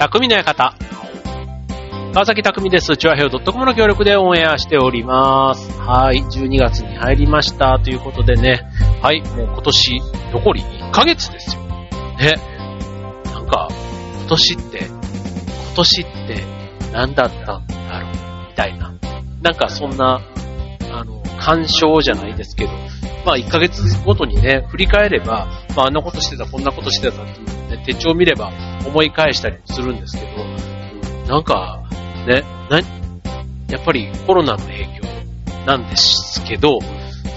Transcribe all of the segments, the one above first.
匠の館。川崎匠です。チュアヘオ .com の協力でオンエアしております。はい。12月に入りました。ということでね。はい。もう今年、残り1ヶ月ですよ。ね。なんか、今年って、今年って何だったんだろうみたいな。なんかそんな、あの、干渉じゃないですけど、まあ1ヶ月ごとにね、振り返れば、まああんなことしてた、こんなことしてたっていうね、手帳を見れば思い返したりするんですけど、なんか、ね、な、やっぱりコロナの影響なんですけど、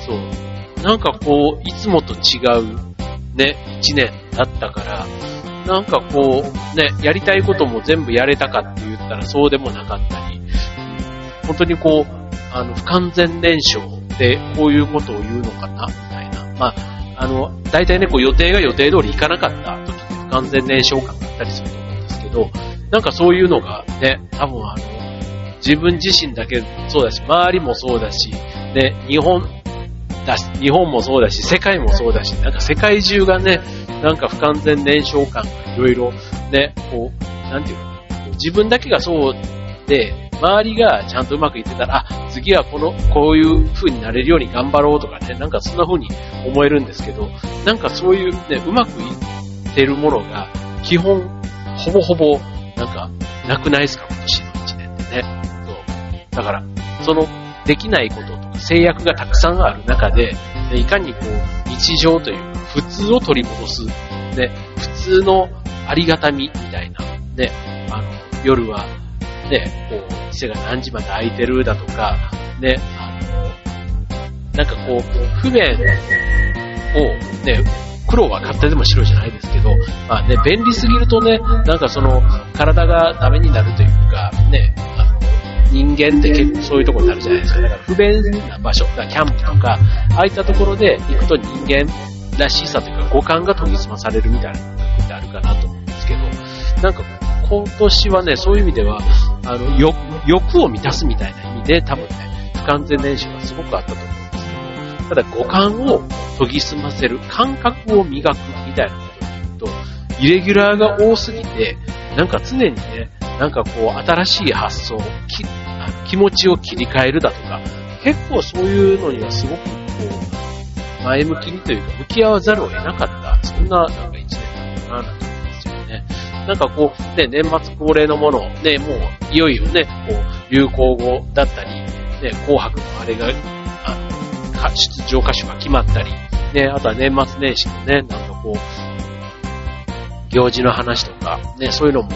そう、なんかこう、いつもと違うね、一年だったから、なんかこう、ね、やりたいことも全部やれたかって言ったらそうでもなかったり、本当にこう、あの、不完全燃焼でこういうことを言うのかな、みたいな。まあ、あの、大体ね、こう予定が予定通りいかなかった時って不完全燃焼感があったりすると思うんですけど、なんかそういうのがね、多分あの、自分自身だけそうだし、周りもそうだし、ね、日本だし、日本もそうだし、世界もそうだし、なんか世界中がね、なんか不完全燃焼感がいろいろね、こう、なんていうの、自分だけがそうで、周りがちゃんとうまくいってたら、あ、次はこの、こういう風になれるように頑張ろうとかね、なんかそんな風に思えるんですけど、なんかそういうね、うまくいってるものが、基本、ほぼほぼ、なんか、なくないですか、今年の1年ってね。そう。だから、その、できないこととか制約がたくさんある中で、ねいかにこう、日常という、普通を取り戻す、ね、普通のありがたみみたいな、ね、あの、夜は、ね、こう、店が何時まで開いてるだとか、ね、あの、なんかこう、不便を、ね、黒は勝手でも白じゃないですけど、まあね、便利すぎるとね、なんかその、体がダメになるというか、ね、あの、人間って結構そういうところになるじゃないですか。だから不便な場所、キャンプとか、ああいったところで行くと人間らしさというか五感が研ぎ澄まされるみたいなことってあるかなと思うんですけど、なんか今年はね、そういう意味では、あの、欲、欲を満たすみたいな意味で多分ね、不完全燃焼がすごくあったと思うんですけど、ただ五感を研ぎ澄ませる、感覚を磨くみたいなことで言うと、イレギュラーが多すぎて、なんか常にね、なんかこう、新しい発想、き気持ちを切り替えるだとか、結構そういうのにはすごくこう、前向きにというか、向き合わざるを得なかった、そんななんか一年だったな、なんて思うんですよね。なんかこう、ね、年末恒例のもの、ね、もう、いよいよね、こう、流行語だったり、ね、紅白のあれが、あの、出場歌手が決まったり、ね、あとは年末年始のね、なんかこう、行事の話とか、ね、そういうのも、こ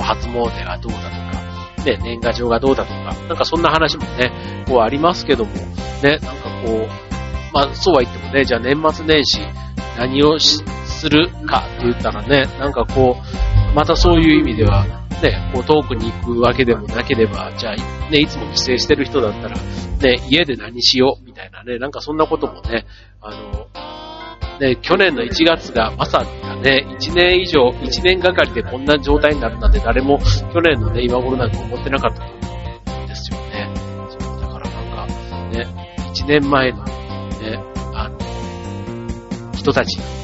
う初詣がどうだとか、ね、年賀状がどうだとか、なんかそんな話もね、こうありますけども、ね、なんかこう、まあそうは言ってもね、じゃあ年末年始何をしするかって言ったらね、なんかこう、またそういう意味では、ね、こう遠くに行くわけでもなければ、じゃあね、いつも帰省してる人だったら、ね、家で何しようみたいなね、なんかそんなこともね、あの、ね、去年の1月がまさかね、1年以上、1年がかりでこんな状態になるなんて誰も去年のね、今頃なんか思ってなかったと思うんですよね。そうだからなんか、ね、1年前のね、あの、人たちにね、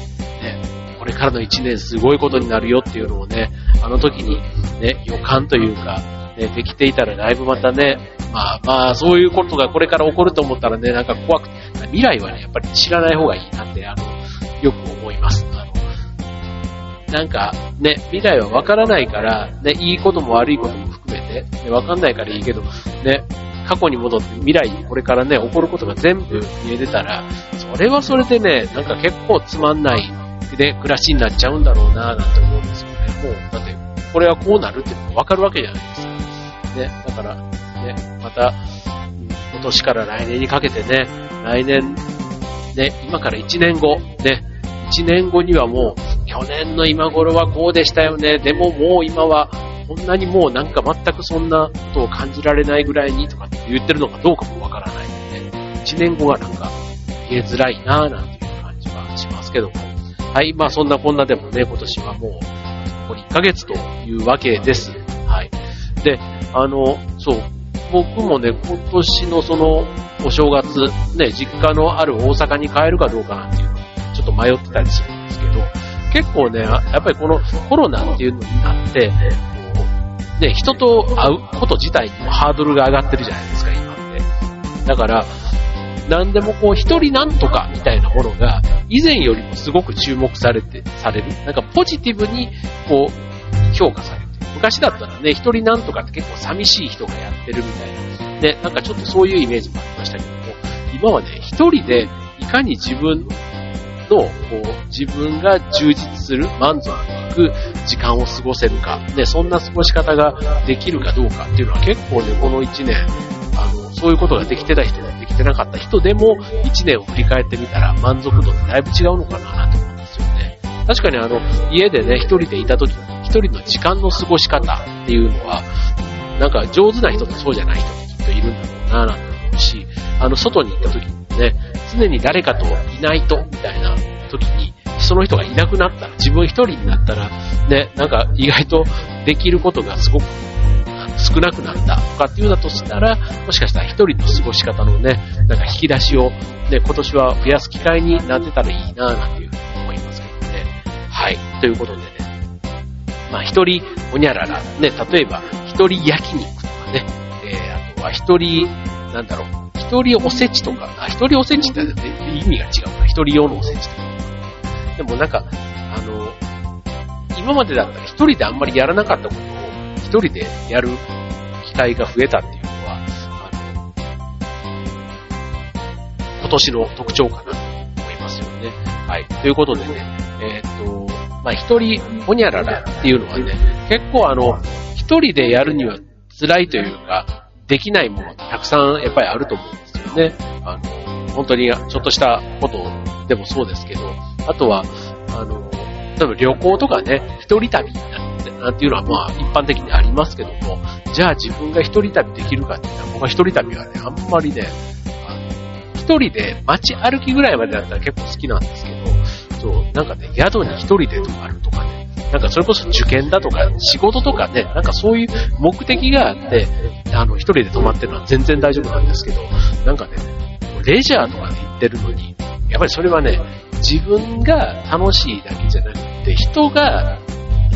これからの1年すごいことになるよっていうのをね、あの時にね、予感というか、ね、できていたらだいぶまたね、まあまあ、そういうことがこれから起こると思ったらね、なんか怖くて、未来はね、やっぱり知らない方がいいなって、あの、よく思います。あの、なんかね、未来はわからないから、ね、いいことも悪いことも含めて、ね、わかんないからいいけど、ね、過去に戻って未来にこれからね、起こることが全部見えてたら、それはそれでね、なんか結構つまんないで暮らしになっちゃうんだろうなぁ、なんて思うんですよね。もう、だって、これはこうなるってわかるわけじゃないですか。ね、だから、ね、また、今年から来年にかけてね、来年、ね、今から1年後、ね、1年後にはもう、去年の今頃はこうでしたよね。でももう今は、こんなにもうなんか全くそんなことを感じられないぐらいにとかって言ってるのかどうかもわからないので、1年後がなんか見えづらいなぁなんていう感じはしますけども。はい、まあそんなこんなでもね、今年はもう、残り1ヶ月というわけです。はい。で、あの、そう、僕もね、今年のその、お正月、ね、実家のある大阪に帰るかどうかなんていうのちょっと迷ってたりするんですけど、結構ね、やっぱりこのコロナっていうのになって、ね、人と会うこと自体にもハードルが上がってるじゃないですか、今って。だから、何でもこう一人なんとかみたいなものが以前よりもすごく注目されて、される。なんかポジティブにこう評価される。昔だったらね、一人なんとかって結構寂しい人がやってるみたいな。ね、なんかちょっとそういうイメージもありましたけども、今はね、一人でいかに自分の、こう、自分が充実する、満足いく時間を過ごせるか、ね、そんな過ごし方ができるかどうかっていうのは結構ね、この1年、あの、そういうことができてた人できてなかった人でも、1年を振り返ってみたら満足度ってだいぶ違うのかなと思うんですよね。確かにあの、家でね、一人でいた時に、一人の時間の過ごし方っていうのは、なんか上手な人とそうじゃない人ってきっといるんだろうななんて思うし、あの、外に行った時にね、常に誰かといないと、みたいな時に、その人がいなくなったら、自分一人になったら、ね、なんか意外とできることがすごく少なくなったとかっていうだとしたら、もしかしたら一人の過ごし方のね、なんか引き出しをね、今年は増やす機会になってたらいいななんていうふうに思いますけどね。はい。ということでね。まあ一人おにゃらら、ね、例えば一人焼肉とかね、えー、あとは一人、なんだろう、一人おせちとか、あ、一人おせちって意味が違うな。一人用のおせちとか。でもなんか、あの、今までだったら一人であんまりやらなかったことを一人でやる機会が増えたっていうのは、あの、今年の特徴かなと思いますよね。はい。ということでね、えー、っと、まあ、一人ほにゃららっていうのはね、結構あの、一人でやるには辛いというか、できないものってたくさんやっぱりあると思うんですよね。あの、本当にちょっとしたことでもそうですけど、あとは、あの、例えば旅行とかね、一人旅なんていうのはまあ一般的にありますけども、じゃあ自分が一人旅できるかって言ったら、僕は一人旅はね、あんまりね、あの、一人で街歩きぐらいまでだったら結構好きなんですけど、そう、なんかね、宿に一人で泊まるとかね、なんかそれこそ受験だとか、仕事とかね、なんかそういう目的があって、あの、一人で泊まってるのは全然大丈夫なんですけど、なんかね、レジャーとかで行ってるのに、やっぱりそれはね、自分が楽しいだけじゃなくて、人が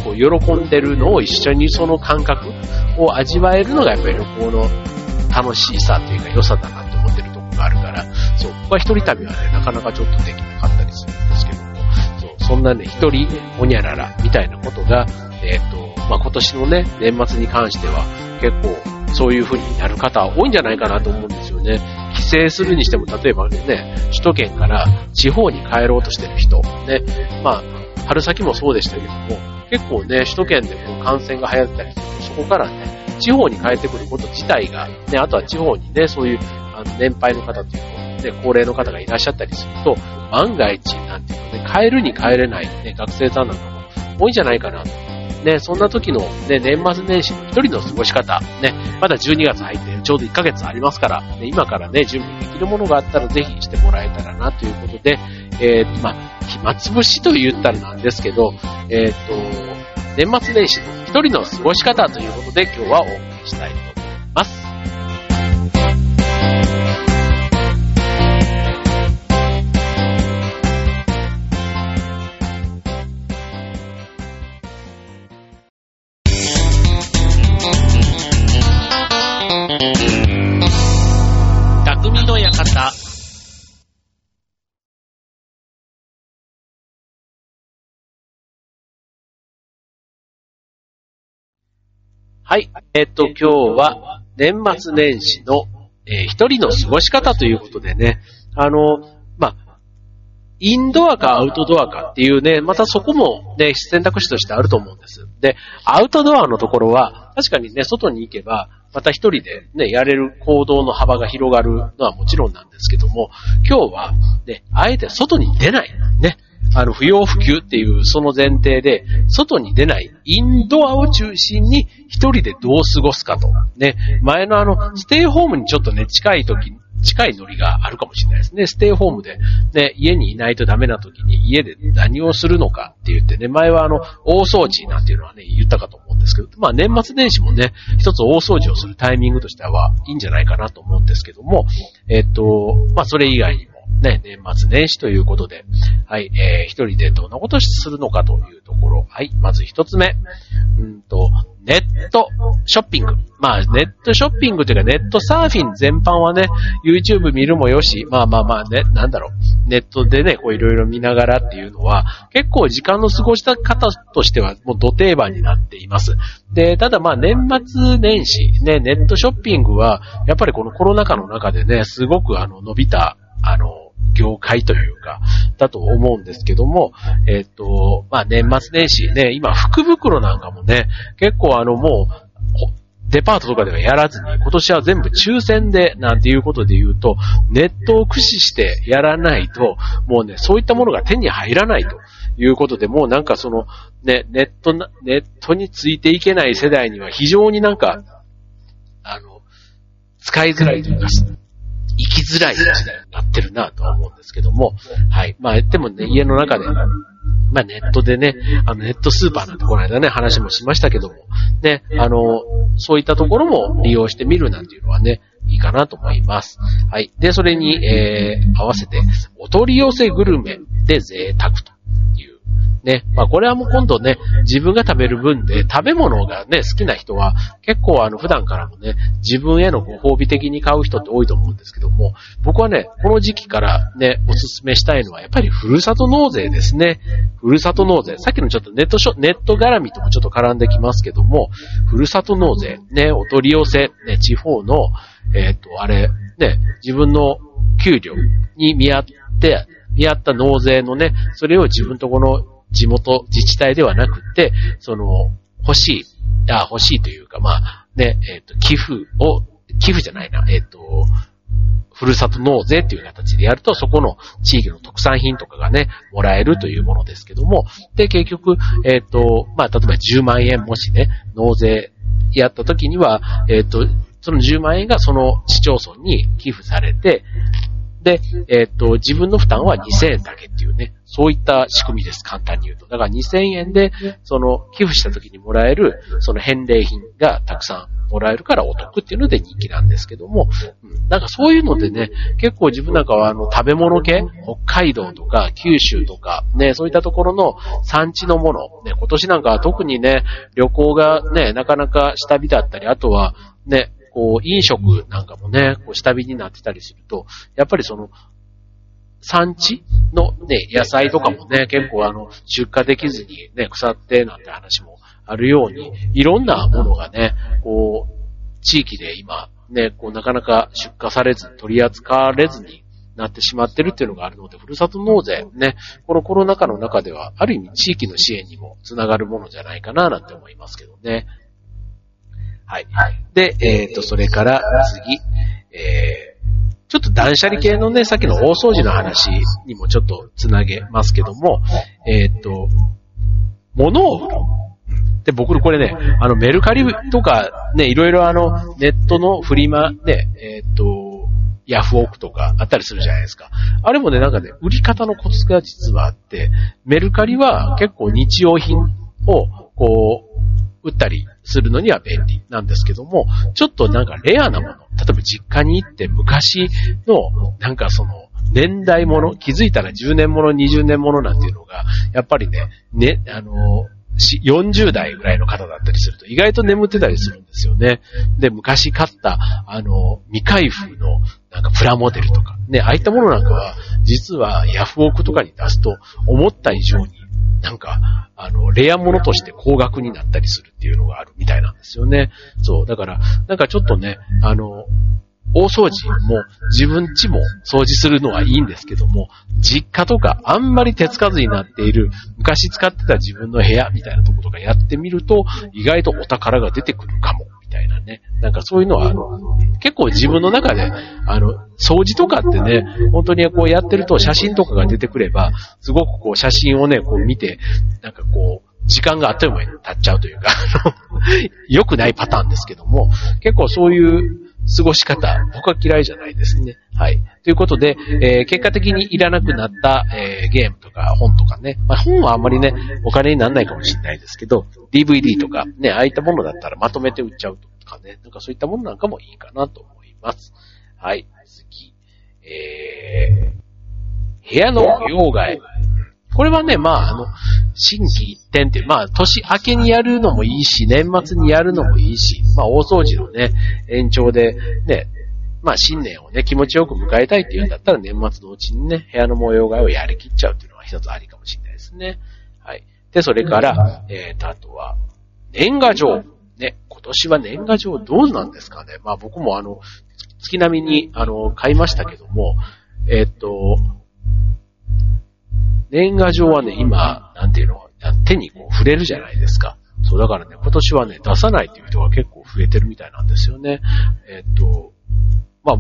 こう喜んでるのを一緒にその感覚を味わえるのがやっぱり旅行の楽しさというか良さだなと思ってるところがあるから、そう、僕は一人旅はね、なかなかちょっとできなかったりするんですけども、そう、そんなね、一人ほにゃららみたいなことが、えっ、ー、と、まあ、今年のね、年末に関しては結構そういう風になる方は多いんじゃないかなと思うんですよね。帰省するにしても、例えばね、首都圏から地方に帰ろうとしてる人、ね、まあ、春先もそうでしたけども、結構ね、首都圏でこう感染が流行ったりすると、そこからね、地方に帰ってくること自体が、ね、あとは地方にね、そういう、あの、年配の方っていうの、ね、高齢の方がいらっしゃったりすると、万が一なんていうのね、帰るに帰れないね、学生さんなんかも多いんじゃないかなと。ね、そんな時のね、年末年始の一人の過ごし方、ね、まだ12月入ってちょうど1ヶ月ありますから、ね、今からね、準備できるものがあったらぜひしてもらえたらなということで、えー、まあ、暇つぶしと言ったらなんですけど、えっ、ー、と、年末年始の一人の過ごし方ということで今日はお送りしたいと思います。はい。えっ、と、今日は年末年始の、えー、一人の過ごし方ということでね、あの、まあ、インドアかアウトドアかっていうね、またそこもね、選択肢としてあると思うんです。で、アウトドアのところは、確かにね、外に行けば、また一人でね、やれる行動の幅が広がるのはもちろんなんですけども、今日はね、あえて外に出ない。ね。あの、不要不急っていうその前提で、外に出ない、インドアを中心に一人でどう過ごすかと。ね、前のあの、ステイホームにちょっとね、近い時、近いノリがあるかもしれないですね。ステイホームで、ね、家にいないとダメな時に家で何をするのかって言ってね、前はあの、大掃除なんていうのはね、言ったかと思うんですけど、まあ年末年始もね、一つ大掃除をするタイミングとしてはいいんじゃないかなと思うんですけども、えっと、まあそれ以外にも、ね、年末年始ということで、はい、えー、一人でどんなことするのかというところ。はい、まず一つ目。うんと、ネットショッピング。まあ、ネットショッピングというか、ネットサーフィン全般はね、YouTube 見るもよし、まあまあまあね、なんだろう。ネットでね、こういろいろ見ながらっていうのは、結構時間の過ごした方としては、もう土定番になっています。で、ただまあ、年末年始、ね、ネットショッピングは、やっぱりこのコロナ禍の中でね、すごくあの、伸びた、あの、業界というか、だと思うんですけども、えっ、と、まあ、年末年始ね、今福袋なんかもね、結構あのもう、デパートとかではやらずに、今年は全部抽選で、なんていうことで言うと、ネットを駆使してやらないと、もうね、そういったものが手に入らないということで、もうなんかその、ね、ネットなネットについていけない世代には非常になんか、あの、使いづらいというか、づらい時代になってるなとは思うんですけども、はい。まあ、でもね、家の中で、まあ、ネットでね、あの、ネットスーパーなんてこの間ね、話もしましたけども、ね、あの、そういったところも利用してみるなんていうのはね、いいかなと思います。はい。で、それに、えー、合わせて、お取り寄せグルメで贅沢と。ね。まあこれはもう今度ね、自分が食べる分で食べ物がね、好きな人は結構あの普段からもね、自分へのご褒美的に買う人って多いと思うんですけども、僕はね、この時期からね、おすすめしたいのはやっぱりふるさと納税ですね。ふるさと納税。さっきのちょっとネットショ、ネット絡みともちょっと絡んできますけども、ふるさと納税、ね、お取り寄せ、ね、地方の、えっ、と、あれ、ね、自分の給料に見合って、見合った納税のね、それを自分とこの地元自治体ではなくて、その、欲しい、あ、欲しいというか、まあ、ね、えっ、ー、と、寄付を、寄付じゃないな、えっ、ー、と、ふるさと納税っていう形でやると、そこの地域の特産品とかがね、もらえるというものですけども、で、結局、えっ、ー、と、まあ、例えば10万円もしね、納税やった時には、えっ、と、その10万円がその市町村に寄付されて、で、えっ、と、自分の負担は2000円だけっていうね、そういった仕組みです、簡単に言うと。だから2000円で、その、寄付した時にもらえる、その返礼品がたくさんもらえるからお得っていうので人気なんですけども、うん、なんかそういうのでね、結構自分なんかはあの、食べ物系、北海道とか九州とか、ね、そういったところの産地のもの、ね、今年なんかは特にね、旅行がね、なかなか下火だったり、あとは、ね、こう、飲食なんかもね、こう下火になってたりすると、やっぱりその、産地のね、野菜とかもね、結構あの、出荷できずにね、腐ってなんて話もあるように、いろんなものがね、こう、地域で今、ね、こう、なかなか出荷されず、取り扱われずになってしまってるっていうのがあるので、ふるさと納税、ね、このコロナ禍の中では、ある意味地域の支援にもつながるものじゃないかな、なんて思いますけどね。はい。で、えっ、ー、と、それから次、えー、ちょっと断捨離系のね、さっきの大掃除の話にもちょっとつなげますけども、えっ、ー、と、物を売る。で、僕これね、あの、メルカリとか、ね、いろいろあの、ネットのフリマで、えっ、と、ヤフオクとかあったりするじゃないですか。あれもね、なんかね、売り方のコツが実はあって、メルカリは結構日用品を、こう、売ったりするのには便利なんですけども、ちょっとなんかレアなもの、例えば実家に行って昔の、なんかその、年代もの、気づいたら10年もの、20年ものなんていうのが、やっぱりね、ね、あの、40代ぐらいの方だったりすると意外と眠ってたりするんですよね。で、昔買った、あの、未開封の、なんかプラモデルとか、ね、ああいったものなんかは、実はヤフオクとかに出すと、思った以上になんか、あの、レアものとして高額になったりするっていうのがあるみたいなんですよね。そう。だから、なんかちょっとね、あの、大掃除も自分家も掃除するのはいいんですけども、実家とかあんまり手つかずになっている、昔使ってた自分の部屋みたいなとことかやってみると、意外とお宝が出てくるかもみたいなね。なんかそういうのは、結構自分の中で、あの、掃除とかってね、本当にこうやってると写真とかが出てくれば、すごくこう写真をね、こう見て、なんかこう、時間があっという間に経っちゃうというか、あの、良くないパターンですけども、結構そういう過ごし方、僕は嫌いじゃないですね。はい。ということで、えー、結果的にいらなくなった、えー、ゲームとか本とかね。まあ、本はあんまりね、お金にならないかもしれないですけど、DVD とかね、ああいったものだったらまとめて売っちゃうとかね。なんかそういったものなんかもいいかなと思います。はい。次。えー、部屋の模様替え。これはね、まあ、あの、新規一点っていう、まあ、年明けにやるのもいいし、年末にやるのもいいし、まあ、大掃除のね、延長で、ね、まあ、新年をね、気持ちよく迎えたいっていうんだったら、年末のうちにね、部屋の模様替えをやりきっちゃうっていうのは一つありかもしれないですね。はい。で、それから、えーと、あとは、年賀状。ね、今年は年賀状どうなんですかね。まあ、僕もあの、月並みに、あの、買いましたけども、えっ、と、年賀状はね、今、なんていうの、手にこう触れるじゃないですか。そう、だからね、今年はね、出さないっていう人が結構増えてるみたいなんですよね。えっ、と、まあ、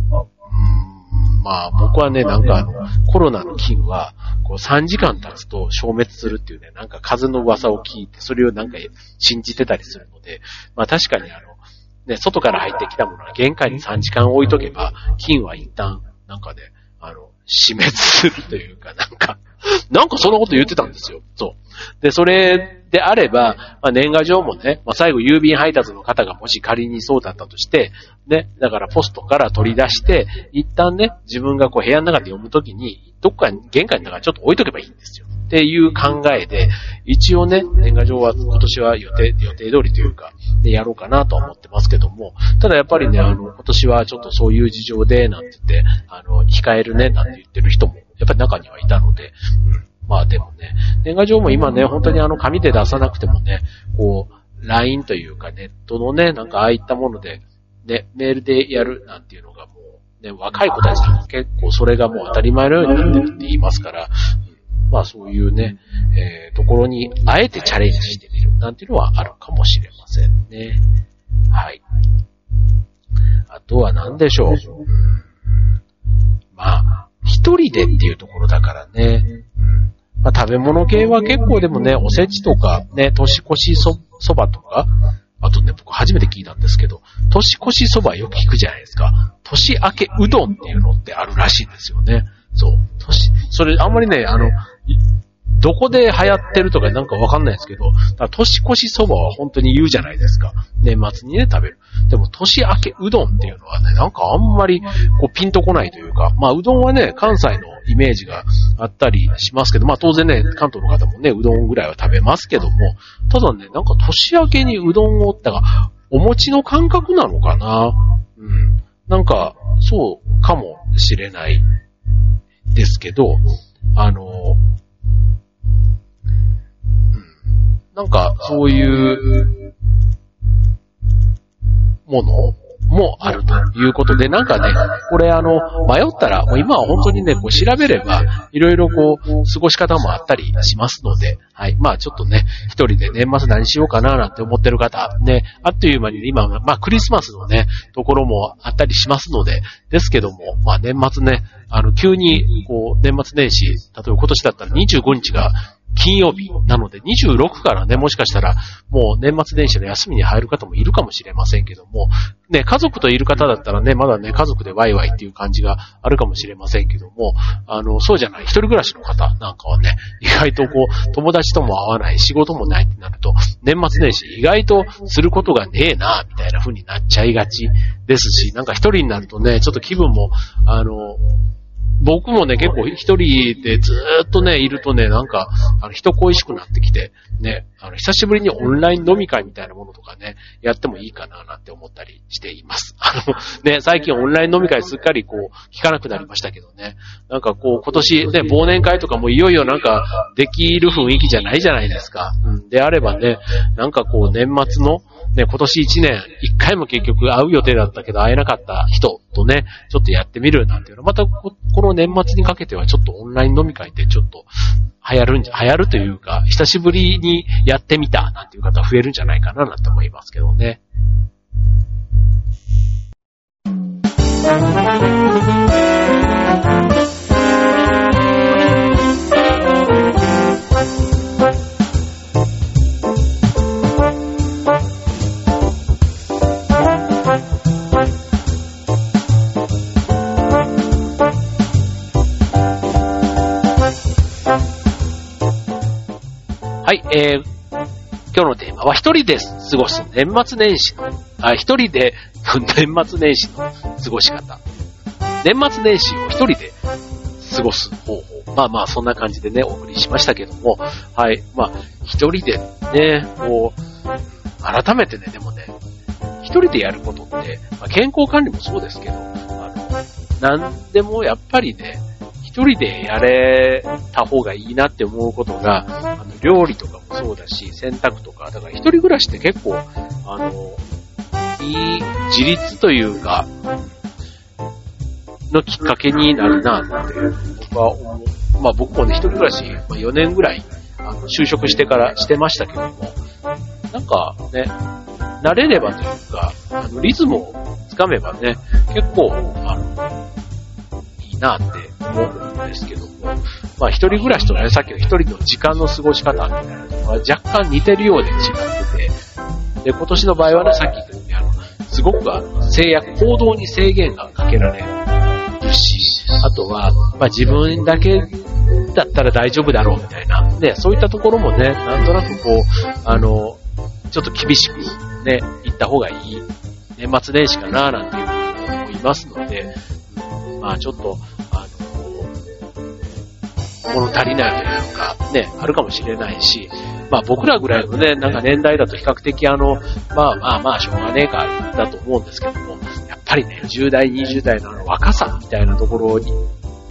まあ、僕はね、なんかあの、コロナの菌は、こう3時間経つと消滅するっていうね、なんか風の噂を聞いて、それをなんか信じてたりするので、まあ確かにあの、ね、外から入ってきたものは玄関に3時間置いとけば、菌は一旦、なんかね、死滅するというか、なんか、なんかそんなこと言ってたんですよ。そう。で、それであれば、まあ、年賀状もね、まあ、最後郵便配達の方がもし仮にそうだったとして、ね、だからポストから取り出して、一旦ね、自分がこう部屋の中で読むときに、どっかに玄関の中にちょっと置いとけばいいんですよ。っていう考えで、一応ね、年賀状は今年は予定、予定通りというか、で、やろうかなとは思ってますけども、ただやっぱりね、あの、今年はちょっとそういう事情で、なんて言って、あの、控えるね、なんて言ってる人も、やっぱり中にはいたので、うん。まあでもね、年賀状も今ね、本当にあの紙で出さなくてもね、こう、LINE というかネットのね、なんかああいったもので、ね、メールでやるなんていうのがもう、ね、若い子たちも結構それがもう当たり前のようになってるって言いますから、まあそういうね、えー、ところにあえてチャレンジしてみるなんていうのはあるかもしれませんね。はい。あとは何でしょう？まあ、一人でっていうところだからね。まあ、食べ物系は結構でもね、おせちとか、ね、年越しそ、そばとか、あとね、僕初めて聞いたんですけど、年越しそばよく聞くじゃないですか。年明けうどんっていうのってあるらしいんですよね。そう。年、それあんまりね、あの、どこで流行ってるとかなんかわかんないですけど、年越しそばは本当に言うじゃないですか。年末にね、食べる。でも年明けうどんっていうのはね、なんかあんまりこうピンとこないというか、まあうどんはね、関西のイメージがあったりしますけど、まあ当然ね、関東の方もね、うどんぐらいは食べますけども、ただね、なんか年明けにうどんをったが、お餅の感覚なのかなうん。なんか、そうかもしれないですけど、あの、なんか、そういうものもあるということで、なんかね、これあの、迷ったら、もう今は本当にね、こう調べれば、いろいろこう、過ごし方もあったりしますので、はい。まあちょっとね、一人で年末何しようかななんて思ってる方、ね、あっという間に今、まあクリスマスのね、ところもあったりしますので、ですけども、まあ年末ね、あの、急に、こう、年末年始、例えば今年だったら25日が金曜日。なので26からね、もしかしたらもう年末年始の休みに入る方もいるかもしれませんけども、ね、家族といる方だったらね、まだね、家族でワイワイっていう感じがあるかもしれませんけども、あの、そうじゃない、一人暮らしの方なんかはね、意外とこう、友達とも会わない、仕事もないってなると、年末年始意外とすることがねえな、みたいな風になっちゃいがちですし、なんか一人になるとね、ちょっと気分も、あの、僕もね、結構一人でずーっとね、いるとね、なんか、あの、人恋しくなってきて、ね、あの、久しぶりにオンライン飲み会みたいなものとかね、やってもいいかななんて思ったりしています。あの、ね、最近オンライン飲み会すっかりこう、聞かなくなりましたけどね、なんかこう、今年ね、忘年会とかもいよいよなんか、できる雰囲気じゃないじゃないですか。うん。であればね、なんかこう、年末の、ね、今年1年、1回も結局会う予定だったけど会えなかった人とね、ちょっとやってみるなんていうの。またこ、この年末にかけてはちょっとオンライン飲み会ってちょっと流行るんじゃ、流行るというか、久しぶりにやってみたなんていう方増えるんじゃないかななんて思いますけどね。えー、今日のテーマは一人で過ごす年末年始の、あ、一人で年末年始の過ごし方。年末年始を一人で過ごす方法。まあまあ、そんな感じでね、お送りしましたけども、はい。まあ、一人でね、こう、改めてね、でもね、一人でやることって、まあ、健康管理もそうですけど、あの、なんでもやっぱりね、一人でやれた方がいいなって思うことが、あの、料理とかもそうだし、洗濯とか、だから一人暮らしって結構、あの、いい自立というか、のきっかけになるなって僕は思う。まあ僕もね、一人暮らし、まあ、4年ぐらい、あの、就職してからしてましたけども、なんかね、慣れればというか、あの、リズムをつかめばね、結構、あの、いいなって思うんですけども、まあ一人暮らしとね、さっきの一人の時間の過ごし方みたいなのは若干似てるようで違ってて、で、今年の場合はね、さっき言ったように、あの、すごくあの制約、行動に制限がかけられるし、あとは、まあ自分だけだったら大丈夫だろうみたいな、ね、そういったところもね、なんとなくこう、あの、ちょっと厳しくね、行った方がいい。年末年始かな、なんていうふうに思いますので、まあちょっと、物足りないというか、ね、あるかもしれないし、まあ僕らぐらいのね、なんか年代だと比較的あの、まあまあまあしょうがねえか、だと思うんですけども、やっぱりね、10代、20代のあの若さみたいなところに、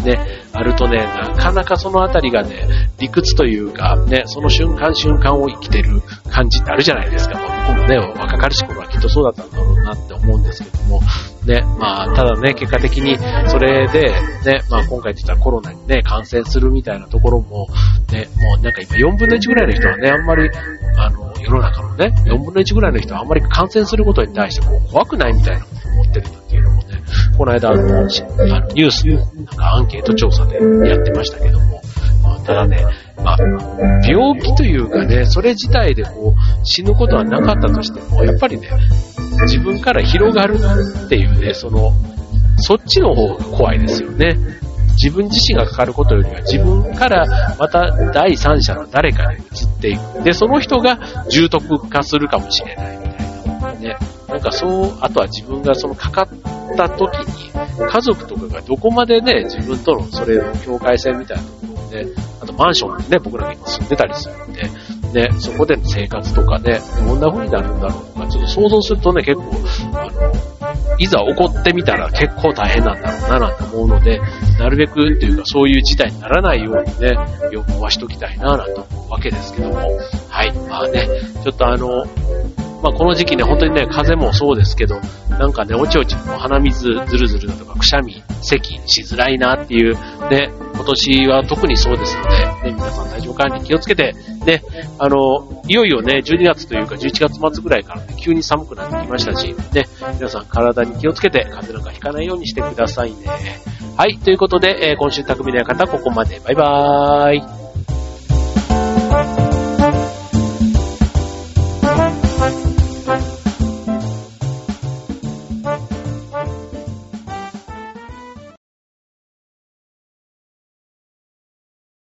ね、あるとね、なかなかそのあたりがね、理屈というか、ね、その瞬間瞬間を生きてる感じってあるじゃないですか。まあ、僕もね、若かりし頃とそうだったんだろうなって思うんですけども、ね、まあ、ただね、結果的に、それで、ね、まあ今回言ったコロナにね、感染するみたいなところも、ね、もうなんか今4分の1ぐらいの人はね、あんまり、あの、世の中のね、4分の1ぐらいの人はあんまり感染することに対してこう怖くないみたいなことを思ってるっていうのもね、この間あの、あのニュースなんかアンケート調査でやってましたけども、まあ、ただね、まあ、病気というかね、それ自体でこう、死ぬことはなかったとしても、やっぱりね、自分から広がるっていうね、その、そっちの方が怖いですよね。自分自身がかかることよりは自分からまた第三者の誰かに移っていく。で、その人が重篤化するかもしれないみたいな。ね。なんかそう、あとは自分がそのかかった時に、家族とかがどこまでね、自分とのそれの境界線みたいなところをね、マンションにね、僕らが今住んでたりするんで、ね、そこでの生活とかね、どんな風になるんだろうとか、ちょっと想像するとね、結構、あの、いざ起こってみたら結構大変なんだろうななんて思うので、なるべくっていうかそういう事態にならないようにね、予防はしときたいななんて思うわけですけども、はい、まあね、ちょっとあの、まあ、この時期ね、本当にね、風もそうですけど、なんかね、おちおち鼻水ずるずるだとか、くしゃみ、咳しづらいなっていう、ね、今年は特にそうですので、ね、皆さん体調管理気をつけて、ね、あの、いよいよね、12月というか11月末ぐらいからね、急に寒くなってきましたし、ね、皆さん体に気をつけて、風邪なんかひかないようにしてくださいね。はい、ということで、えー、今週匠の館ここまで。バイバーイ。